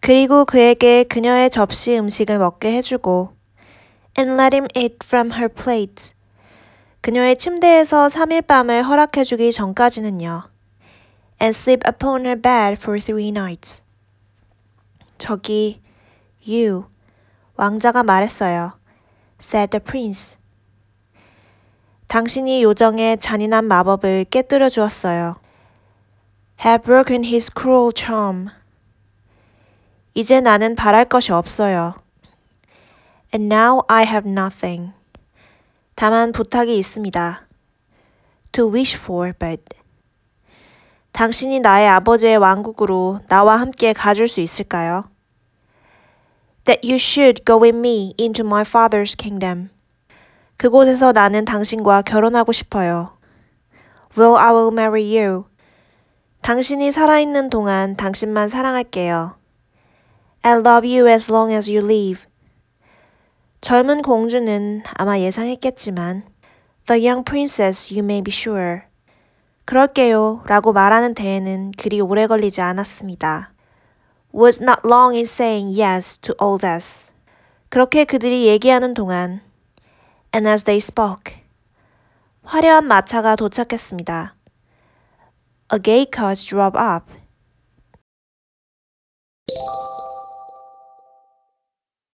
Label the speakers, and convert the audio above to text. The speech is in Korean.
Speaker 1: 그리고 그에게 그녀의 접시 음식을 먹게 해주고 and let him eat from her plate. 그녀의 침대에서 3일 밤을 허락해주기 전까지는요. and sleep upon her bed for three nights. 저기, you, 왕자가 말했어요. said the prince. 당신이 요정의 잔인한 마법을 깨뜨려 주었어요. have broken his cruel charm. 이제 나는 바랄 것이 없어요. And now I have nothing. 다만 부탁이 있습니다. To wish for, but. 당신이 나의 아버지의 왕국으로 나와 함께 가줄 수 있을까요? That you should go with me into my father's kingdom. 그곳에서 나는 당신과 결혼하고 싶어요. Well, I will marry you. 당신이 살아있는 동안 당신만 사랑할게요. I'll love you as long as you live. 젊은 공주는 아마 예상했겠지만 The young princess, you may be sure. 그럴게요 라고 말하는 데에는 그리 오래 걸리지 않았습니다. Was not long in saying yes to all this. 그렇게 그들이 얘기하는 동안 And as they spoke, 화려한 마차가 도착했습니다. A gay coach drove up.